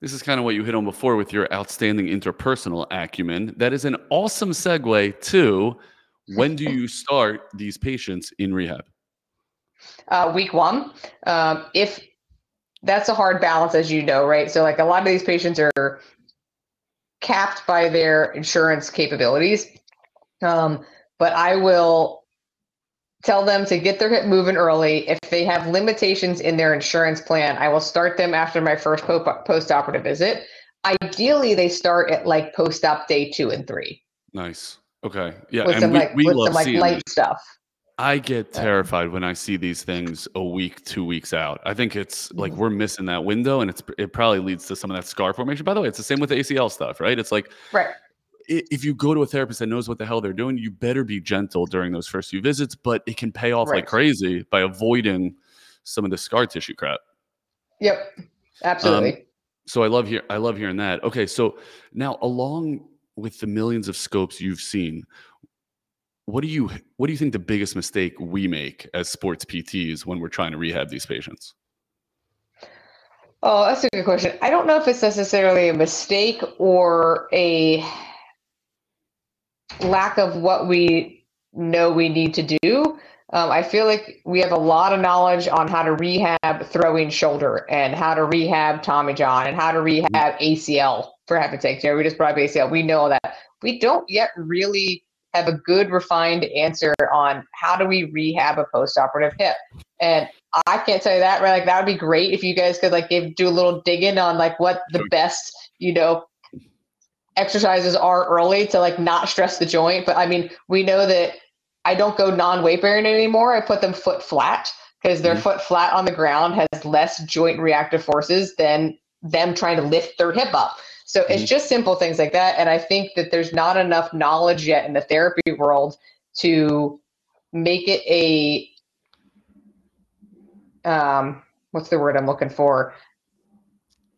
this is kind of what you hit on before with your outstanding interpersonal acumen. That is an awesome segue to when do you start these patients in rehab? Uh, week one, um, if that's a hard balance, as you know, right? So like a lot of these patients are capped by their insurance capabilities. Um, but I will tell them to get their hip moving early. If they have limitations in their insurance plan, I will start them after my first post-operative visit. Ideally, they start at like post-op day two and three Nice. Okay. Yeah, with and some we, like we with love some like light these. stuff. I get terrified when I see these things a week, two weeks out. I think it's like Mhm. we're missing that window, and it's it probably leads to some of that scar formation. By the way, it's the same with the ACL stuff, right? It's like Right. if you go to a therapist that knows what the hell they're doing, you better be gentle during those first few visits, but it can pay off Right. like crazy by avoiding some of the scar tissue crap. Yep. Absolutely. So I love hear I love hearing that. Okay, so now along with the millions of scopes you've seen, what do you what do you think the biggest mistake we make as sports PTs when we're trying to rehab these patients? Oh, that's a good question. I don't know if it's necessarily a mistake or a lack of what we know we need to do. Um, I feel like we have a lot of knowledge on how to rehab throwing shoulder and how to rehab Tommy John and how to rehab ACL, for heaven's sake. Jerry, we just brought up ACL. We know that. We don't yet really have a good, refined answer on how do we rehab a post-operative hip. And I can't tell you that, right? Like that would be great if you guys could like give, do a little digging on like what the best, you know, exercises are early to like not stress the joint. But I mean, we know that I don't go non-weight bearing anymore. I put them foot flat because their Mhm. foot flat on the ground has less joint reactive forces than them trying to lift their hip up. So it's Mhm. just simple things like that. And I think that there's not enough knowledge yet in the therapy world to make it a um what's the word I'm looking for?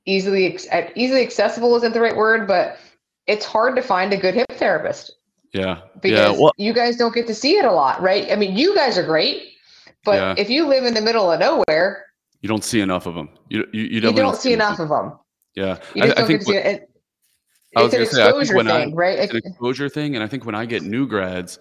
Easily uh, easily accessible isn't the right word, but it's hard to find a good hip therapist Yeah. because yeah. Well, you guys don't get to see it a lot, right? I mean, you guys are great, but Yeah. if you live in the middle of nowhere, you don't see enough of them. You you, you, you don't see enough of them. Yeah. I, I think what- it. I was It's an gonna say, I think when I- thing, right? it's an exposure thing. And I think when I get new grads,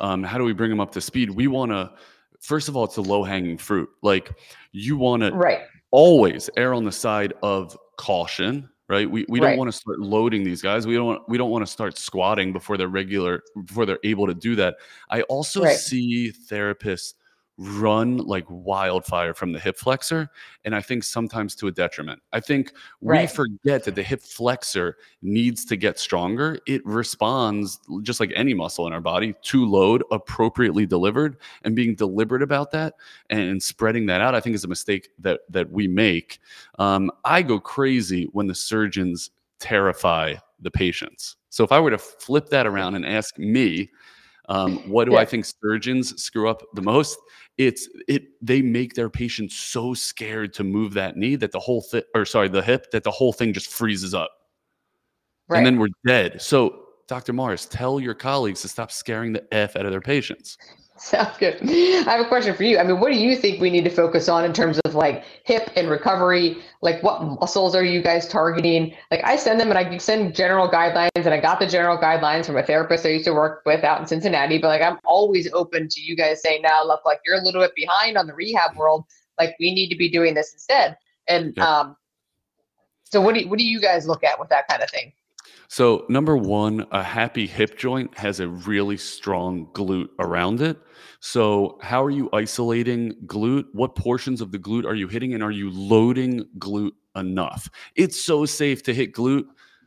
um, how do we bring them up to speed? We want to, first of all, it's a low hanging fruit. Like you want to right. always err on the side of caution, right? We, we don't want to start loading these guys. We don't want, we don't want to start squatting before they're regular, before they're able to do that. I also Right. see therapists run like wildfire from the hip flexor and i think sometimes to a detriment i think we Right. forget that the hip flexor needs to get stronger it responds just like any muscle in our body to load appropriately delivered and being deliberate about that and spreading that out i think is a mistake that that we make um, i go crazy when the surgeons terrify the patients so if i were to flip that around and ask me um, what do Yeah. i think surgeons screw up the most it's it they make their patients so scared to move that knee that the whole thing or sorry the hip that the whole thing just freezes up. Right. and then we're dead. So dr morris tell your colleagues to stop scaring the f out of their patients Sounds good. I have a question for you. I mean, what do you think we need to focus on in terms of like hip and recovery? Like, what muscles are you guys targeting? Like, I send them and I send general guidelines, and I got the general guidelines from a therapist I used to work with out in Cincinnati. But like, I'm always open to you guys saying, "Now, look, like you're a little bit behind on the rehab world. Like, we need to be doing this instead." And yep. um, so, what do what do you guys look at with that kind of thing? So, number one, a happy hip joint has a really strong glute around it. So, how are you isolating glute? What portions of the glute are you hitting? And are you loading glute enough? It's so safe to hit glute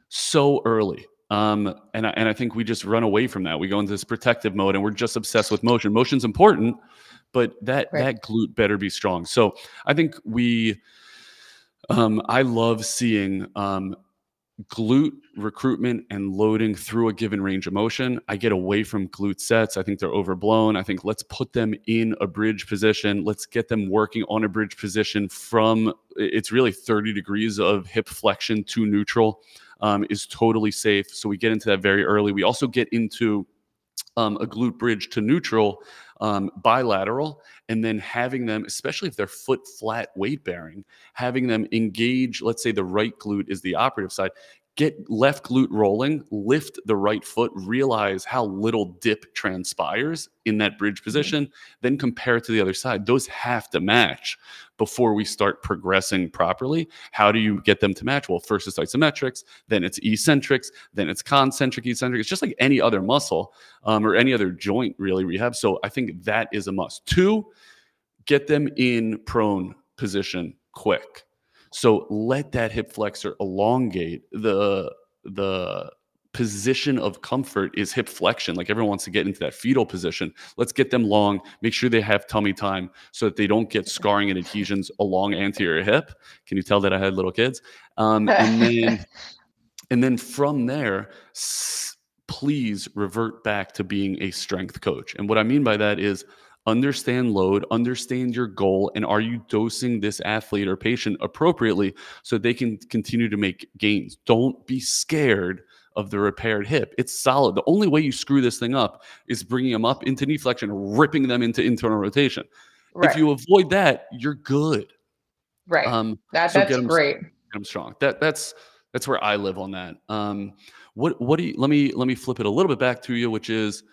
so early. Um, and, I, and I think we just run away from that. We go into this protective mode and we're just obsessed with motion. Motion's important, but that, right. that glute better be strong. So, I think we, um, I love seeing um, glute recruitment and loading through a given range of motion. I get away from glute sets. I think they're overblown. I think let's put them in a bridge position. Let's get them working on a bridge position from it's really 30 degrees of hip flexion to neutral um, is totally safe. So we get into that very early. We also get into um, a glute bridge to neutral um, bilateral and then having them, especially if they're foot flat weight bearing, having them engage, let's say the right glute is the operative side, get left glute rolling, lift the right foot, realize how little dip transpires in that bridge mm-hmm. position, then compare it to the other side. Those have to match before we start progressing properly. How do you get them to match? Well, first it's isometrics, then it's eccentrics, then it's concentric eccentric. It's just like any other muscle um, or any other joint, really, rehab. So I think that is a must. Two, get them in prone position quick. So let that hip flexor elongate. The the position of comfort is hip flexion. Like everyone wants to get into that fetal position. Let's get them long, make sure they have tummy time so that they don't get scarring and adhesions along anterior hip. Can you tell that I had little kids? Um, and then and then from there, s- please revert back to being a strength coach. And what I mean by that is understand load, understand your goal, and are you dosing this athlete or patient appropriately so they can continue to make gains? Don't be scared of the repaired hip. It's solid. The only way you screw this thing up is bringing them up into knee flexion, ripping them into internal rotation. Right. If you avoid that, you're good. Right. Um, that, so that's great. Get them strong. That that's that's where I live on that. Um, what what do you? Let me let me flip it a little bit back to you, which is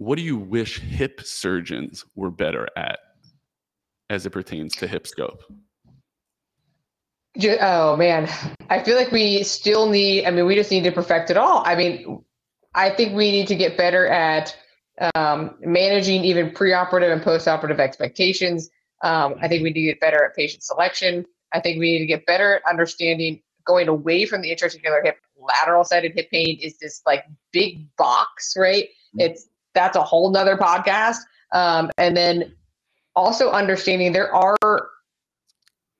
what do you wish hip surgeons were better at as it pertains to hip scope? Oh man, I feel like we still need. I mean, we just need to perfect it all. I mean, I think we need to get better at um, managing even preoperative and postoperative expectations. Um, I think we need to get better at patient selection. I think we need to get better at understanding going away from the intra-articular hip lateral sided hip pain is this like big box, right? Mm-hmm. It's that's a whole nother podcast. Um, and then also understanding there are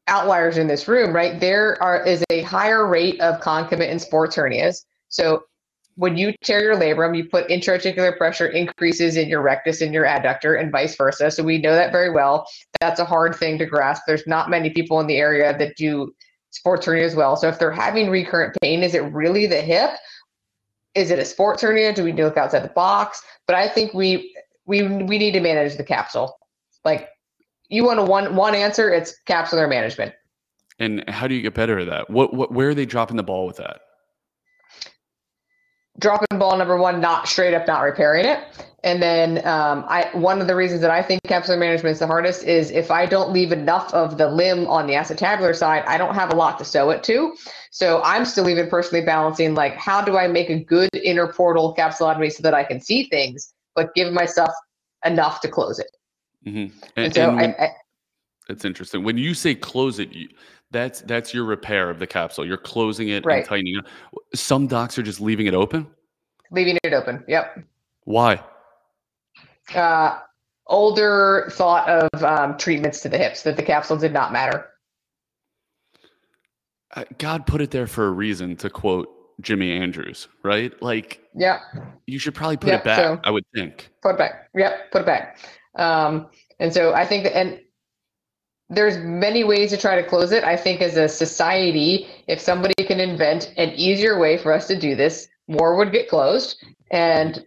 outliers in this room, right? There are is a higher rate of concomitant sports hernias. So when you tear your labrum, you put intra-articular pressure increases in your rectus and your adductor and vice versa. So we know that very well. That's a hard thing to grasp. There's not many people in the area that do sports hernia as well. So if they're having recurrent pain, is it really the hip is it a sports hernia? Do we look outside the box? But I think we we we need to manage the capsule. Like you want a one one answer, it's capsular management. And how do you get better at that? What what where are they dropping the ball with that? Dropping ball number one, not straight up, not repairing it. And then um, I one of the reasons that I think capsular management is the hardest is if I don't leave enough of the limb on the acetabular side, I don't have a lot to sew it to. So I'm still even personally balancing like how do I make a good interportal capsulotomy so that I can see things, but give myself enough to close it. Mm-hmm. And, and, so and when, I, I, that's interesting. When you say close it, you, that's that's your repair of the capsule. You're closing it right. and tightening it. Some docs are just leaving it open. Leaving it open. Yep. Why? uh, older thought of um, treatments to the hips that the capsule did not matter. Uh, God put it there for a reason, to quote Jimmy Andrews, right? Like, yeah, you should probably put yep, it back. So I would think. Put it back. Yep, put it back. Um, and so I think that, and there's many ways to try to close it. I think as a society, if somebody can invent an easier way for us to do this, more would get closed. And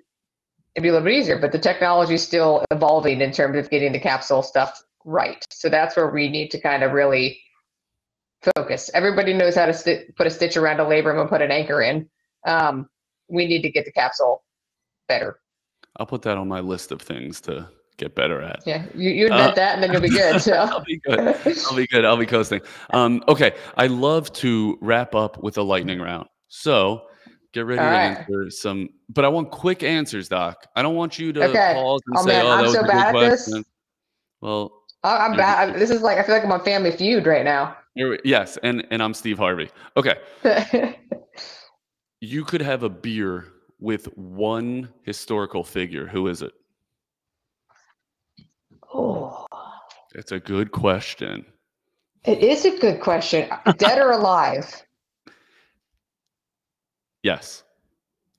it'd be a little bit easier. But the technology is still evolving in terms of getting the capsule stuff right. So that's where we need to kind of really focus. Everybody knows how to st- put a stitch around a labrum and put an anchor in. Um, we need to get the capsule better. I'll put that on my list of things to get better at. Yeah, you, you invent uh, that and then you'll be good. So. I'll be good. I'll be good. I'll be coasting. Um, okay, I love to wrap up with a lightning round. So get ready All to right. answer some, but I want quick answers, Doc. I don't want you to okay. pause and oh, say, man, "Oh, I'm that so was a bad good question." This. Well, I'm bad. This is like I feel like I'm on Family Feud right now. Yes, and and I'm Steve Harvey. Okay. you could have a beer with one historical figure. Who is it? It's a good question. It is a good question. Dead or alive? Yes.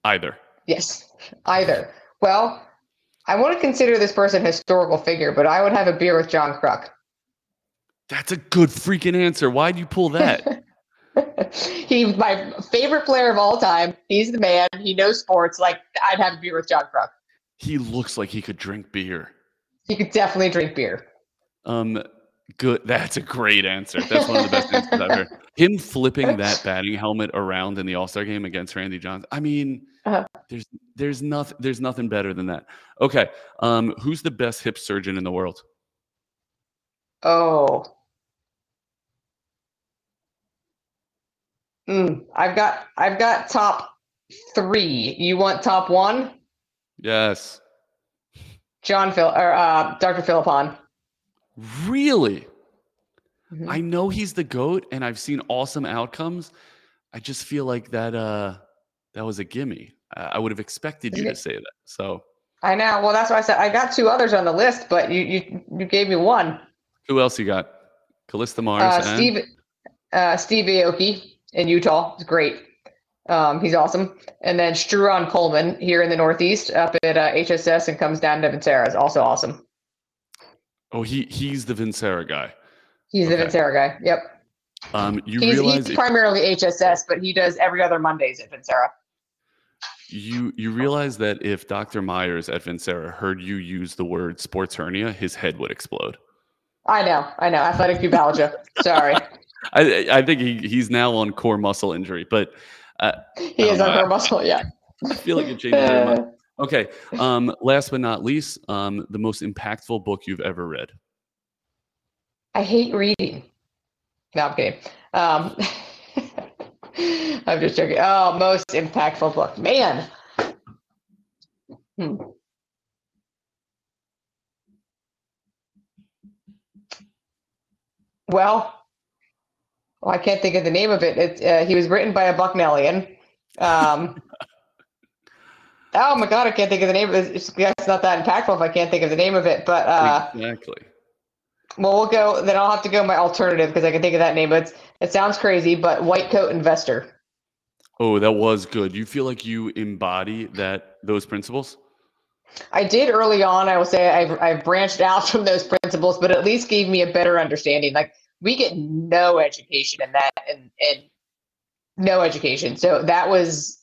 Either. Yes. Either. Well, I want to consider this person a historical figure, but I would have a beer with John Kruk. That's a good freaking answer. Why'd you pull that? He's my favorite player of all time. He's the man. He knows sports. Like I'd have a beer with John Kruk. He looks like he could drink beer. He could definitely drink beer. Um, good. That's a great answer. That's one of the best answers I've heard. Him flipping that batting helmet around in the All Star game against Randy Johnson. I mean, uh-huh. there's there's nothing there's nothing better than that. Okay. Um, who's the best hip surgeon in the world? Oh. Mm, I've got I've got top three. You want top one? Yes. John Phil or uh, Dr. Philippon. Really? Mm-hmm. I know he's the goat, and I've seen awesome outcomes. I just feel like that uh that was a gimme. I would have expected you to say that. So I know. Well, that's why I said I got two others on the list, but you you you gave me one. Who else you got? Callista Morris. Uh, and... Steve uh, Steve Aoki in Utah. It's great. Um, he's awesome. And then Struan Coleman here in the Northeast up at uh, HSS and comes down to Vincera is also awesome. Oh, he he's the Vincera guy. He's okay. the Vincera guy. Yep. Um, you he's, realize he's primarily HSS, but he does every other Mondays at Vincera. You you realize that if Dr. Meyers at Vincera heard you use the word sports hernia, his head would explode. I know, I know. Athletic pubalgia. Sorry. I I think he, he's now on core muscle injury, but uh, he is on core muscle. Yeah. I feel like it changes. okay. Um, last but not least, um, the most impactful book you've ever read. I hate reading. No, I'm kidding. Um, I'm just joking. Oh, most impactful book, man. Hmm. Well, well, I can't think of the name of it. It uh, he was written by a Bucknellian. Um, oh my god, I can't think of the name of it. It's, it's not that impactful if I can't think of the name of it. But uh, exactly. Well, we'll go. Then I'll have to go my alternative because I can think of that name. But it sounds crazy. But White Coat Investor. Oh, that was good. You feel like you embody that those principles? I did early on. I will say I've, I've branched out from those principles, but at least gave me a better understanding. Like we get no education in that, and, and no education. So that was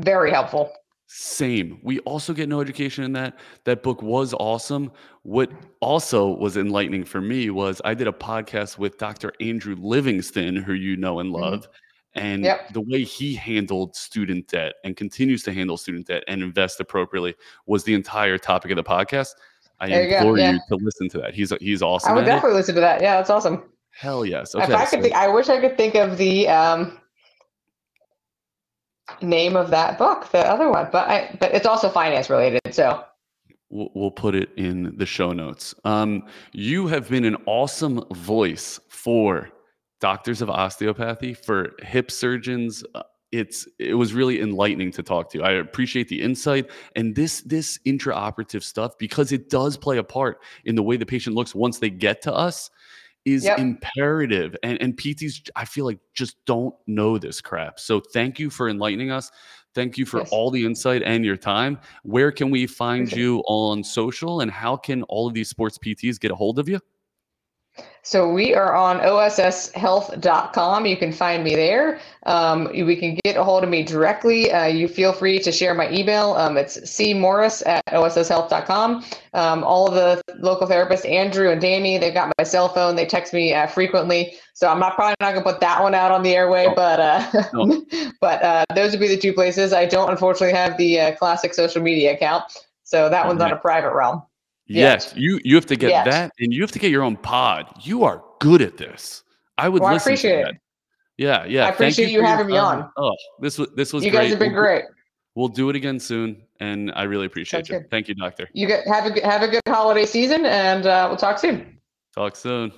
very helpful. Same. We also get no education in that. That book was awesome. What also was enlightening for me was I did a podcast with Dr. Andrew Livingston, who you know and mm-hmm. love. Mm-hmm and yep. the way he handled student debt and continues to handle student debt and invest appropriately was the entire topic of the podcast. I there implore you, yeah. you, to listen to that. He's he's awesome. I would definitely it. listen to that. Yeah, that's awesome. Hell yes. Okay, if I could, so, think, I wish I could think of the um, name of that book, the other one, but I but it's also finance related. So we'll, put it in the show notes. Um, you have been an awesome voice for doctors of osteopathy, for hip surgeons. Uh, it's it was really enlightening to talk to. You. I appreciate the insight and this this intraoperative stuff because it does play a part in the way the patient looks once they get to us is yep. imperative. And and PTs I feel like just don't know this crap. So thank you for enlightening us. Thank you for yes. all the insight and your time. Where can we find you on social and how can all of these sports PTs get a hold of you? So we are on osshealth.com. You can find me there. Um, we can get a hold of me directly. Uh, you feel free to share my email. Um, it's cmorris at osshealth.com. Um, all of the local therapists, Andrew and Danny, they've got my cell phone. They text me uh, frequently. So I'm not probably not going to put that one out on the airway, No. but uh, No. but uh, those would be the two places. I don't unfortunately have the uh, classic social media account. So that one's on a private realm. Yes, you you have to get Yes. that, and you have to get your own pod. You are good at this. I would Well, I appreciate to it. Yeah, yeah. I thank appreciate you for your having me on. Oh, this was this was You great. guys have been great. We'll do it again soon, and I really appreciate Sounds you. good. Thank you, doctor. You get have a good have a good holiday season, and uh, we'll talk soon. Talk soon.